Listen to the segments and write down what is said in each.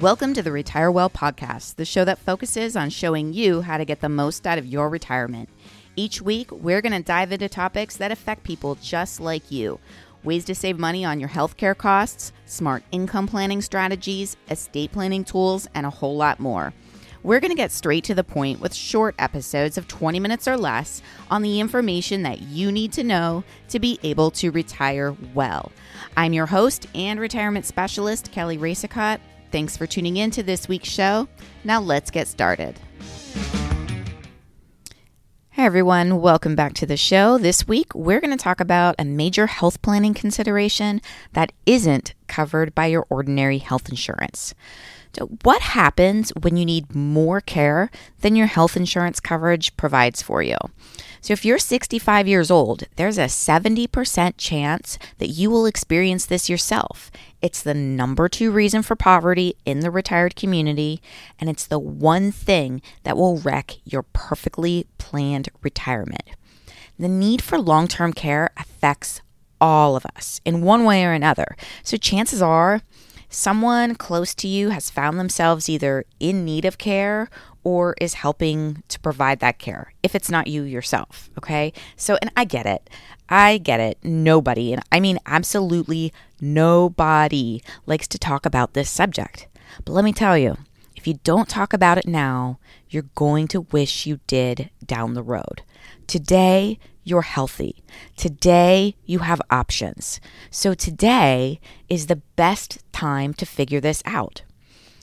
Welcome to the Retire Well podcast, the show that focuses on showing you how to get the most out of your retirement. Each week, we're going to dive into topics that affect people just like you ways to save money on your healthcare costs, smart income planning strategies, estate planning tools, and a whole lot more. We're going to get straight to the point with short episodes of 20 minutes or less on the information that you need to know to be able to retire well. I'm your host and retirement specialist, Kelly Racicot. Thanks for tuning in to this week's show. Now let's get started. Hey everyone, welcome back to the show. This week we're going to talk about a major health planning consideration that isn't covered by your ordinary health insurance. So, what happens when you need more care than your health insurance coverage provides for you? So, if you're 65 years old, there's a 70% chance that you will experience this yourself. It's the number two reason for poverty in the retired community, and it's the one thing that will wreck your perfectly planned retirement. The need for long term care affects all of us in one way or another. So, chances are, someone close to you has found themselves either in need of care or is helping to provide that care if it's not you yourself. Okay. So, and I get it. I get it. Nobody, and I mean absolutely nobody, likes to talk about this subject. But let me tell you, if you don't talk about it now, you're going to wish you did down the road. Today, you're healthy. Today, you have options. So, today is the best time to figure this out.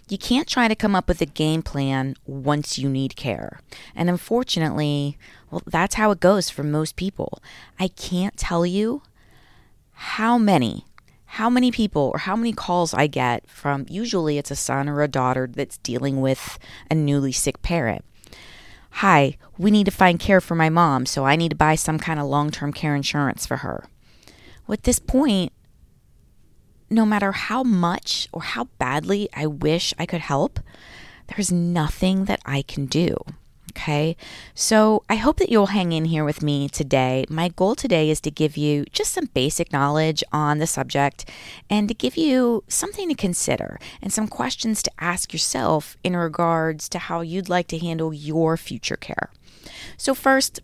You can't try to come up with a game plan once you need care. And unfortunately, well, that's how it goes for most people. I can't tell you how many, how many people or how many calls I get from usually it's a son or a daughter that's dealing with a newly sick parent. Hi, we need to find care for my mom, so I need to buy some kind of long term care insurance for her. Well, at this point, no matter how much or how badly I wish I could help, there's nothing that I can do. Okay. So I hope that you'll hang in here with me today. My goal today is to give you just some basic knowledge on the subject and to give you something to consider and some questions to ask yourself in regards to how you'd like to handle your future care. So, first,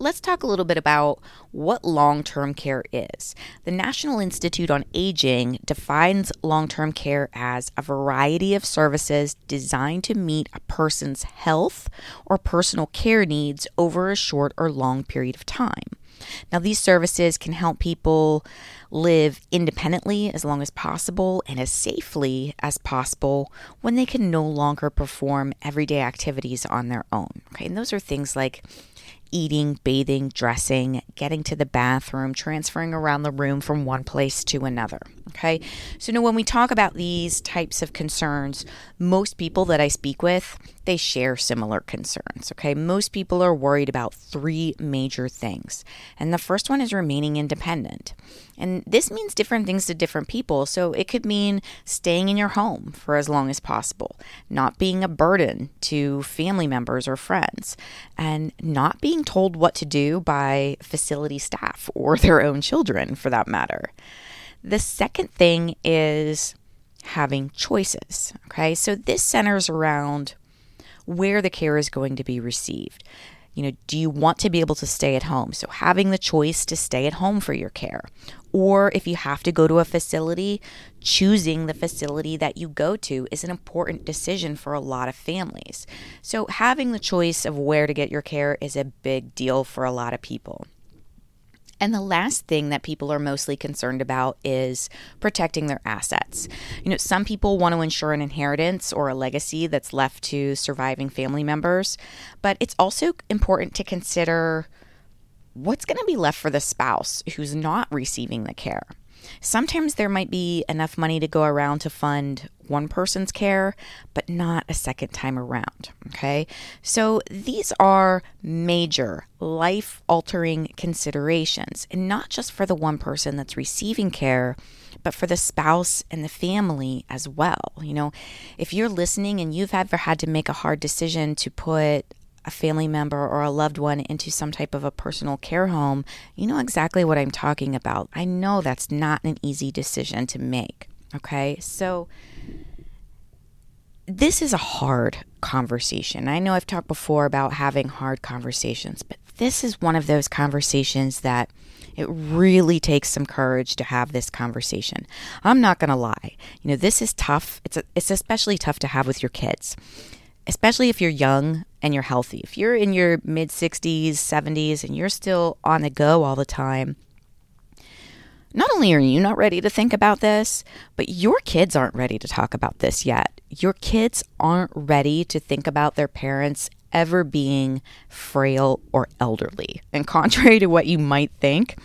let's talk a little bit about what long term care is. The National Institute on Aging defines long term care as a variety of services designed to meet a person's health or personal care needs over a short or long period of time. Now, these services can help people live independently as long as possible and as safely as possible when they can no longer perform everyday activities on their own. Okay, and those are things like eating, bathing, dressing, getting to the bathroom, transferring around the room from one place to another. Okay. So now when we talk about these types of concerns, most people that I speak with, they share similar concerns. Okay. Most people are worried about three major things. And the first one is remaining independent. And this means different things to different people. So it could mean staying in your home for as long as possible, not being a burden to family members or friends, and not being told what to do by facility staff or their own children for that matter. The second thing is having choices. Okay, so this centers around where the care is going to be received. You know, do you want to be able to stay at home? So, having the choice to stay at home for your care. Or if you have to go to a facility, choosing the facility that you go to is an important decision for a lot of families. So, having the choice of where to get your care is a big deal for a lot of people. And the last thing that people are mostly concerned about is protecting their assets. You know, some people want to ensure an inheritance or a legacy that's left to surviving family members, but it's also important to consider what's going to be left for the spouse who's not receiving the care. Sometimes there might be enough money to go around to fund one person's care, but not a second time around. Okay. So these are major life altering considerations, and not just for the one person that's receiving care, but for the spouse and the family as well. You know, if you're listening and you've ever had to make a hard decision to put a family member or a loved one into some type of a personal care home, you know exactly what I'm talking about. I know that's not an easy decision to make. Okay. So this is a hard conversation. I know I've talked before about having hard conversations, but this is one of those conversations that it really takes some courage to have this conversation. I'm not going to lie. You know, this is tough. It's a, it's especially tough to have with your kids. Especially if you're young and you're healthy. If you're in your mid 60s, 70s and you're still on the go all the time, not only are you not ready to think about this, but your kids aren't ready to talk about this yet. Your kids aren't ready to think about their parents ever being frail or elderly. And contrary to what you might think,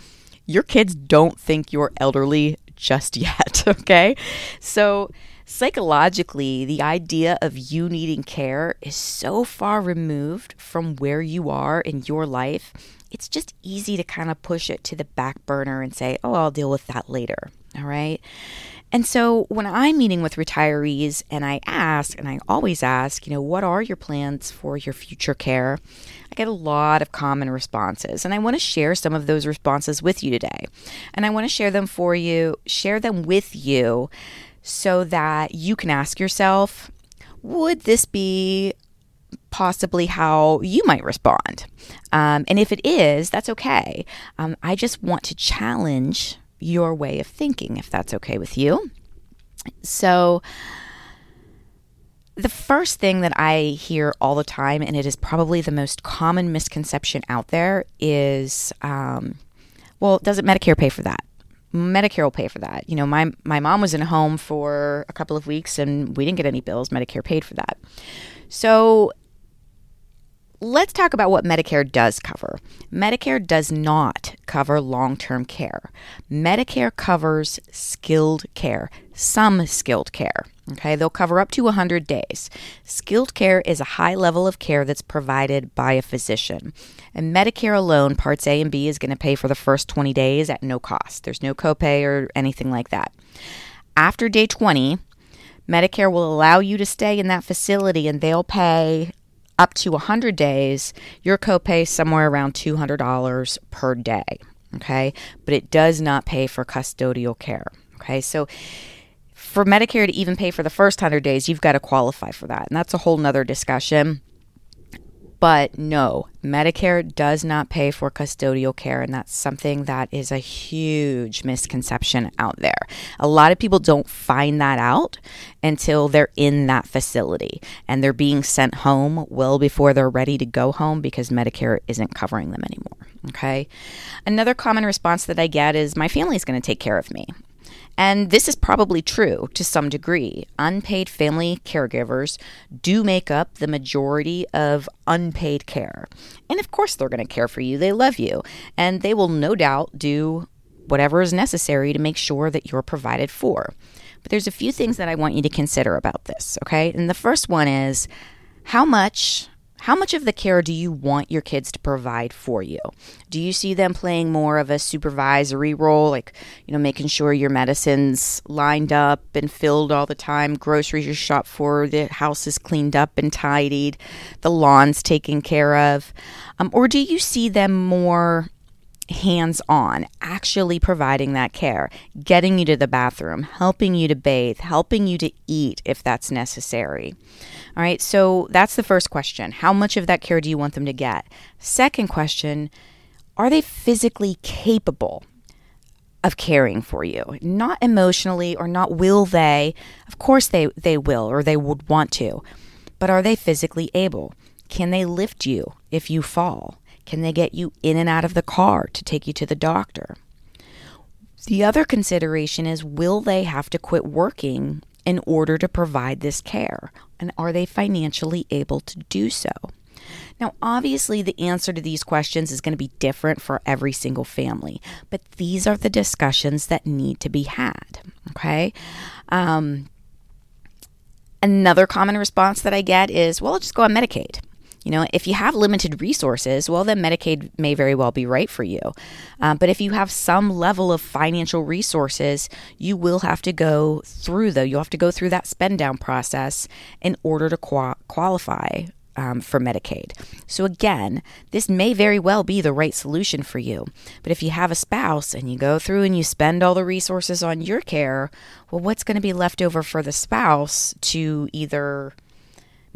your kids don't think you're elderly just yet, okay? So, psychologically, the idea of you needing care is so far removed from where you are in your life. It's just easy to kind of push it to the back burner and say, oh, I'll deal with that later. All right. And so when I'm meeting with retirees and I ask, and I always ask, you know, what are your plans for your future care? I get a lot of common responses, and I want to share some of those responses with you today. And I want to share them for you, share them with you so that you can ask yourself, would this be possibly how you might respond? Um, and if it is, that's okay. Um, I just want to challenge your way of thinking, if that's okay with you. So, the first thing that I hear all the time, and it is probably the most common misconception out there, is um, well, doesn't Medicare pay for that? Medicare will pay for that. You know, my my mom was in a home for a couple of weeks and we didn't get any bills. Medicare paid for that. So let's talk about what Medicare does cover. Medicare does not cover long term care. Medicare covers skilled care, some skilled care. Okay, they'll cover up to 100 days. Skilled care is a high level of care that's provided by a physician. And Medicare alone, Parts A and B, is going to pay for the first 20 days at no cost. There's no copay or anything like that. After day 20, Medicare will allow you to stay in that facility and they'll pay up to 100 days, your copay is somewhere around $200 per day. Okay. But it does not pay for custodial care. Okay. So for Medicare to even pay for the first 100 days, you've got to qualify for that. And that's a whole nother discussion. But no, Medicare does not pay for custodial care, and that's something that is a huge misconception out there. A lot of people don't find that out until they're in that facility and they're being sent home well before they're ready to go home because Medicare isn't covering them anymore. Okay. Another common response that I get is my family is going to take care of me. And this is probably true to some degree. Unpaid family caregivers do make up the majority of unpaid care. And of course, they're going to care for you. They love you. And they will no doubt do whatever is necessary to make sure that you're provided for. But there's a few things that I want you to consider about this, okay? And the first one is how much how much of the care do you want your kids to provide for you? Do you see them playing more of a supervisory role, like, you know, making sure your medicines lined up and filled all the time, groceries are shopped for, the house is cleaned up and tidied, the lawn's taken care of? Um, or do you see them more hands on, actually providing that care, getting you to the bathroom, helping you to bathe, helping you to eat if that's necessary. All right, so that's the first question. How much of that care do you want them to get? Second question, are they physically capable? Of caring for you, not emotionally or not will they. Of course, they, they will or they would want to, but are they physically able? Can they lift you if you fall? Can they get you in and out of the car to take you to the doctor? The other consideration is will they have to quit working in order to provide this care? And are they financially able to do so? Now, obviously, the answer to these questions is going to be different for every single family, but these are the discussions that need to be had. Okay. Um, another common response that I get is, well, I'll just go on Medicaid. You know, if you have limited resources, well, then Medicaid may very well be right for you. Um, but if you have some level of financial resources, you will have to go through, though, you'll have to go through that spend down process in order to qualify um, for Medicaid. So, again, this may very well be the right solution for you. But if you have a spouse and you go through and you spend all the resources on your care, well, what's going to be left over for the spouse to either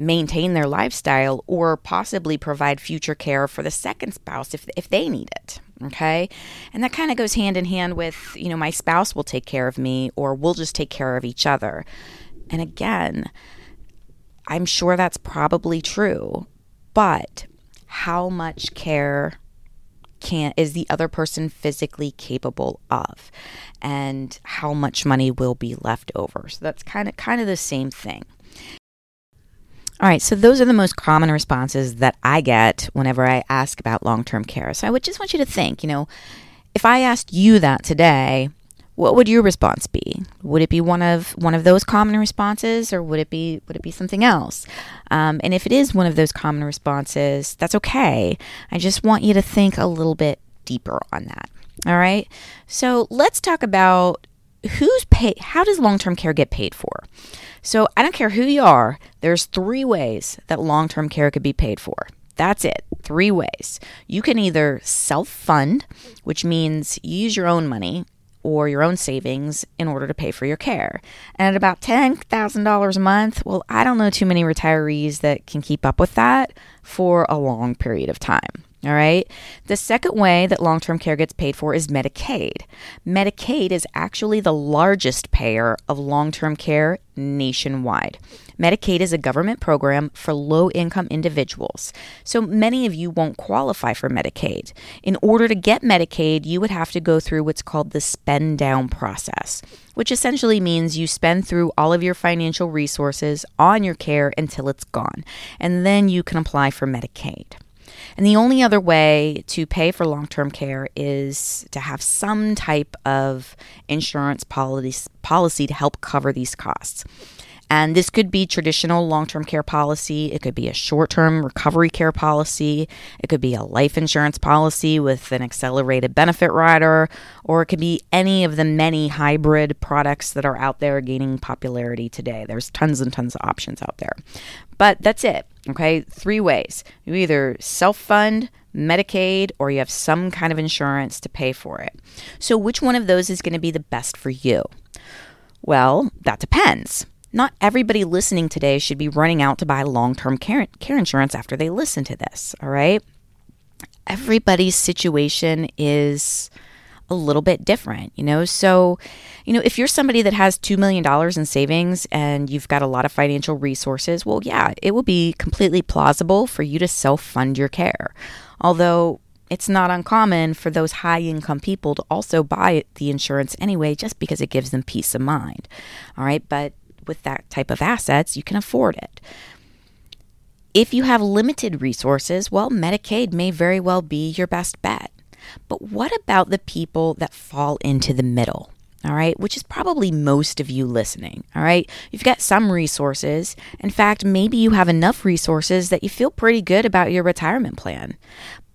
maintain their lifestyle or possibly provide future care for the second spouse if, if they need it? Okay. And that kind of goes hand in hand with, you know, my spouse will take care of me or we'll just take care of each other. And again, I'm sure that's probably true, but how much care can is the other person physically capable of and how much money will be left over. So that's kind of kind of the same thing. All right, so those are the most common responses that I get whenever I ask about long-term care. So I would just want you to think, you know, if I asked you that today, what would your response be? Would it be one of one of those common responses, or would it be would it be something else? Um, and if it is one of those common responses, that's okay. I just want you to think a little bit deeper on that. All right. So let's talk about who's paid. How does long term care get paid for? So I don't care who you are. There's three ways that long term care could be paid for. That's it. Three ways. You can either self fund, which means you use your own money or your own savings in order to pay for your care. And at about $10,000 a month, well, I don't know too many retirees that can keep up with that for a long period of time. All right. The second way that long term care gets paid for is Medicaid. Medicaid is actually the largest payer of long term care nationwide. Medicaid is a government program for low income individuals. So many of you won't qualify for Medicaid. In order to get Medicaid, you would have to go through what's called the spend down process, which essentially means you spend through all of your financial resources on your care until it's gone. And then you can apply for Medicaid. And the only other way to pay for long term care is to have some type of insurance policy, policy to help cover these costs. And this could be traditional long term care policy. It could be a short term recovery care policy. It could be a life insurance policy with an accelerated benefit rider, or it could be any of the many hybrid products that are out there gaining popularity today. There's tons and tons of options out there. But that's it. Okay. Three ways you either self fund, Medicaid, or you have some kind of insurance to pay for it. So, which one of those is going to be the best for you? Well, that depends. Not everybody listening today should be running out to buy long term care, care insurance after they listen to this, all right? Everybody's situation is a little bit different, you know? So, you know, if you're somebody that has $2 million in savings and you've got a lot of financial resources, well, yeah, it will be completely plausible for you to self fund your care. Although, it's not uncommon for those high income people to also buy the insurance anyway, just because it gives them peace of mind. All right. But with that type of assets, you can afford it. If you have limited resources, well, Medicaid may very well be your best bet. But what about the people that fall into the middle? All right, which is probably most of you listening. All right, you've got some resources. In fact, maybe you have enough resources that you feel pretty good about your retirement plan.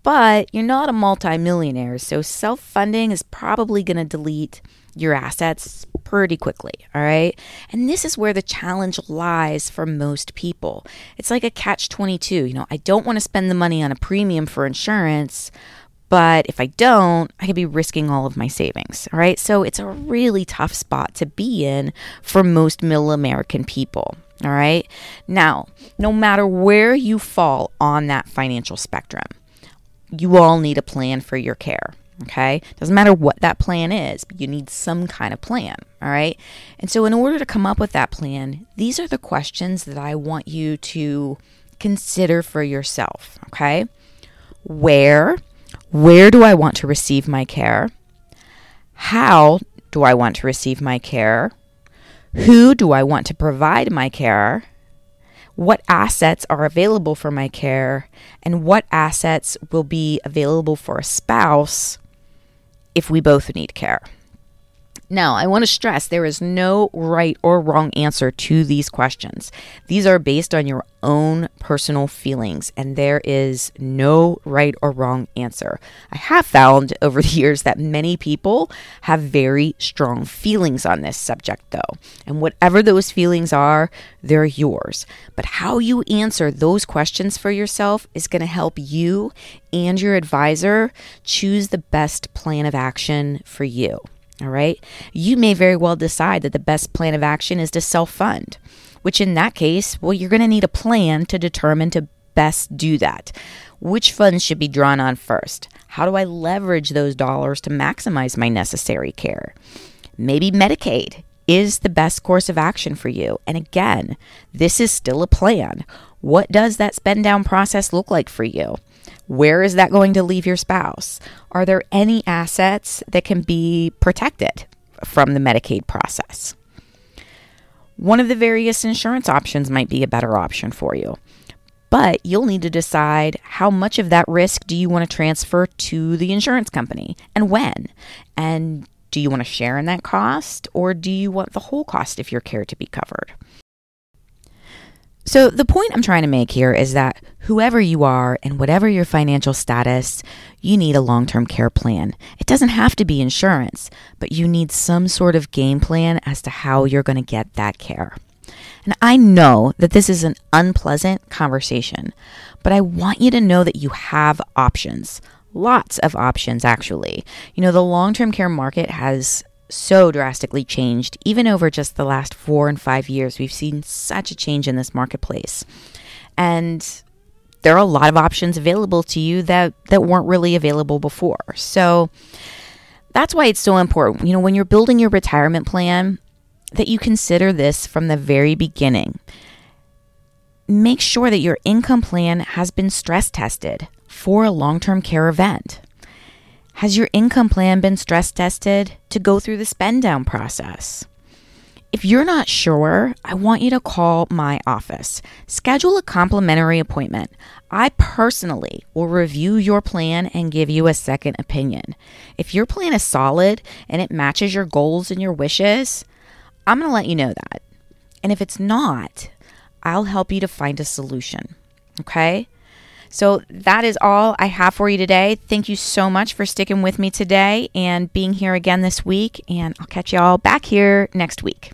But you're not a multimillionaire, so self funding is probably going to delete your assets pretty quickly, all right? And this is where the challenge lies for most people. It's like a catch 22. You know, I don't want to spend the money on a premium for insurance, but if I don't, I could be risking all of my savings, all right? So it's a really tough spot to be in for most middle American people. All right. Now, no matter where you fall on that financial spectrum, you all need a plan for your care. Okay. Doesn't matter what that plan is, but you need some kind of plan. All right. And so, in order to come up with that plan, these are the questions that I want you to consider for yourself. Okay. Where? Where do I want to receive my care? How do I want to receive my care? Who do I want to provide my care? what assets are available for my care and what assets will be available for a spouse if we both need care. Now, I want to stress there is no right or wrong answer to these questions. These are based on your own personal feelings, and there is no right or wrong answer. I have found over the years that many people have very strong feelings on this subject, though. And whatever those feelings are, they're yours. But how you answer those questions for yourself is going to help you and your advisor choose the best plan of action for you. All right. You may very well decide that the best plan of action is to self fund, which in that case, well, you're going to need a plan to determine to best do that. Which funds should be drawn on first? How do I leverage those dollars to maximize my necessary care? Maybe Medicaid is the best course of action for you. And again, this is still a plan. What does that spend down process look like for you? Where is that going to leave your spouse? Are there any assets that can be protected from the Medicaid process? One of the various insurance options might be a better option for you. But you'll need to decide how much of that risk do you want to transfer to the insurance company and when? And do you want to share in that cost or do you want the whole cost of your care to be covered? So, the point I'm trying to make here is that whoever you are and whatever your financial status, you need a long term care plan. It doesn't have to be insurance, but you need some sort of game plan as to how you're going to get that care. And I know that this is an unpleasant conversation, but I want you to know that you have options. Lots of options, actually. You know, the long term care market has so drastically changed. Even over just the last four and five years, we've seen such a change in this marketplace. And there are a lot of options available to you that, that weren't really available before. So that's why it's so important. You know, when you're building your retirement plan, that you consider this from the very beginning. Make sure that your income plan has been stress tested for a long term care event. Has your income plan been stress tested to go through the spend down process? If you're not sure, I want you to call my office. Schedule a complimentary appointment. I personally will review your plan and give you a second opinion. If your plan is solid and it matches your goals and your wishes, I'm going to let you know that. And if it's not, I'll help you to find a solution. Okay? So that is all I have for you today. Thank you so much for sticking with me today and being here again this week. And I'll catch you all back here next week.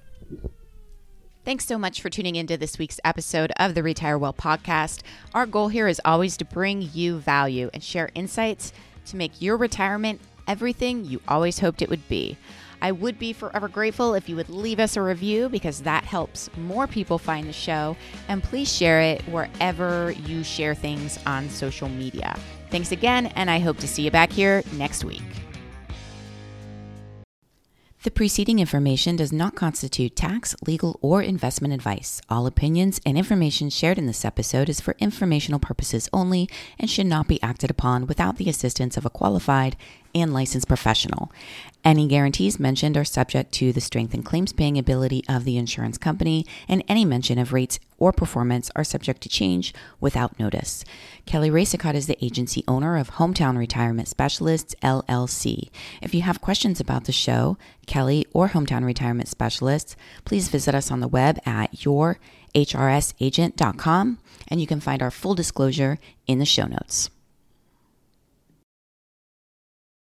Thanks so much for tuning into this week's episode of the Retire Well podcast. Our goal here is always to bring you value and share insights to make your retirement everything you always hoped it would be. I would be forever grateful if you would leave us a review because that helps more people find the show. And please share it wherever you share things on social media. Thanks again, and I hope to see you back here next week. The preceding information does not constitute tax, legal, or investment advice. All opinions and information shared in this episode is for informational purposes only and should not be acted upon without the assistance of a qualified and licensed professional. Any guarantees mentioned are subject to the strength and claims paying ability of the insurance company, and any mention of rates or performance are subject to change without notice. Kelly Racicot is the agency owner of Hometown Retirement Specialists, LLC. If you have questions about the show, Kelly, or Hometown Retirement Specialists, please visit us on the web at yourhrsagent.com, and you can find our full disclosure in the show notes.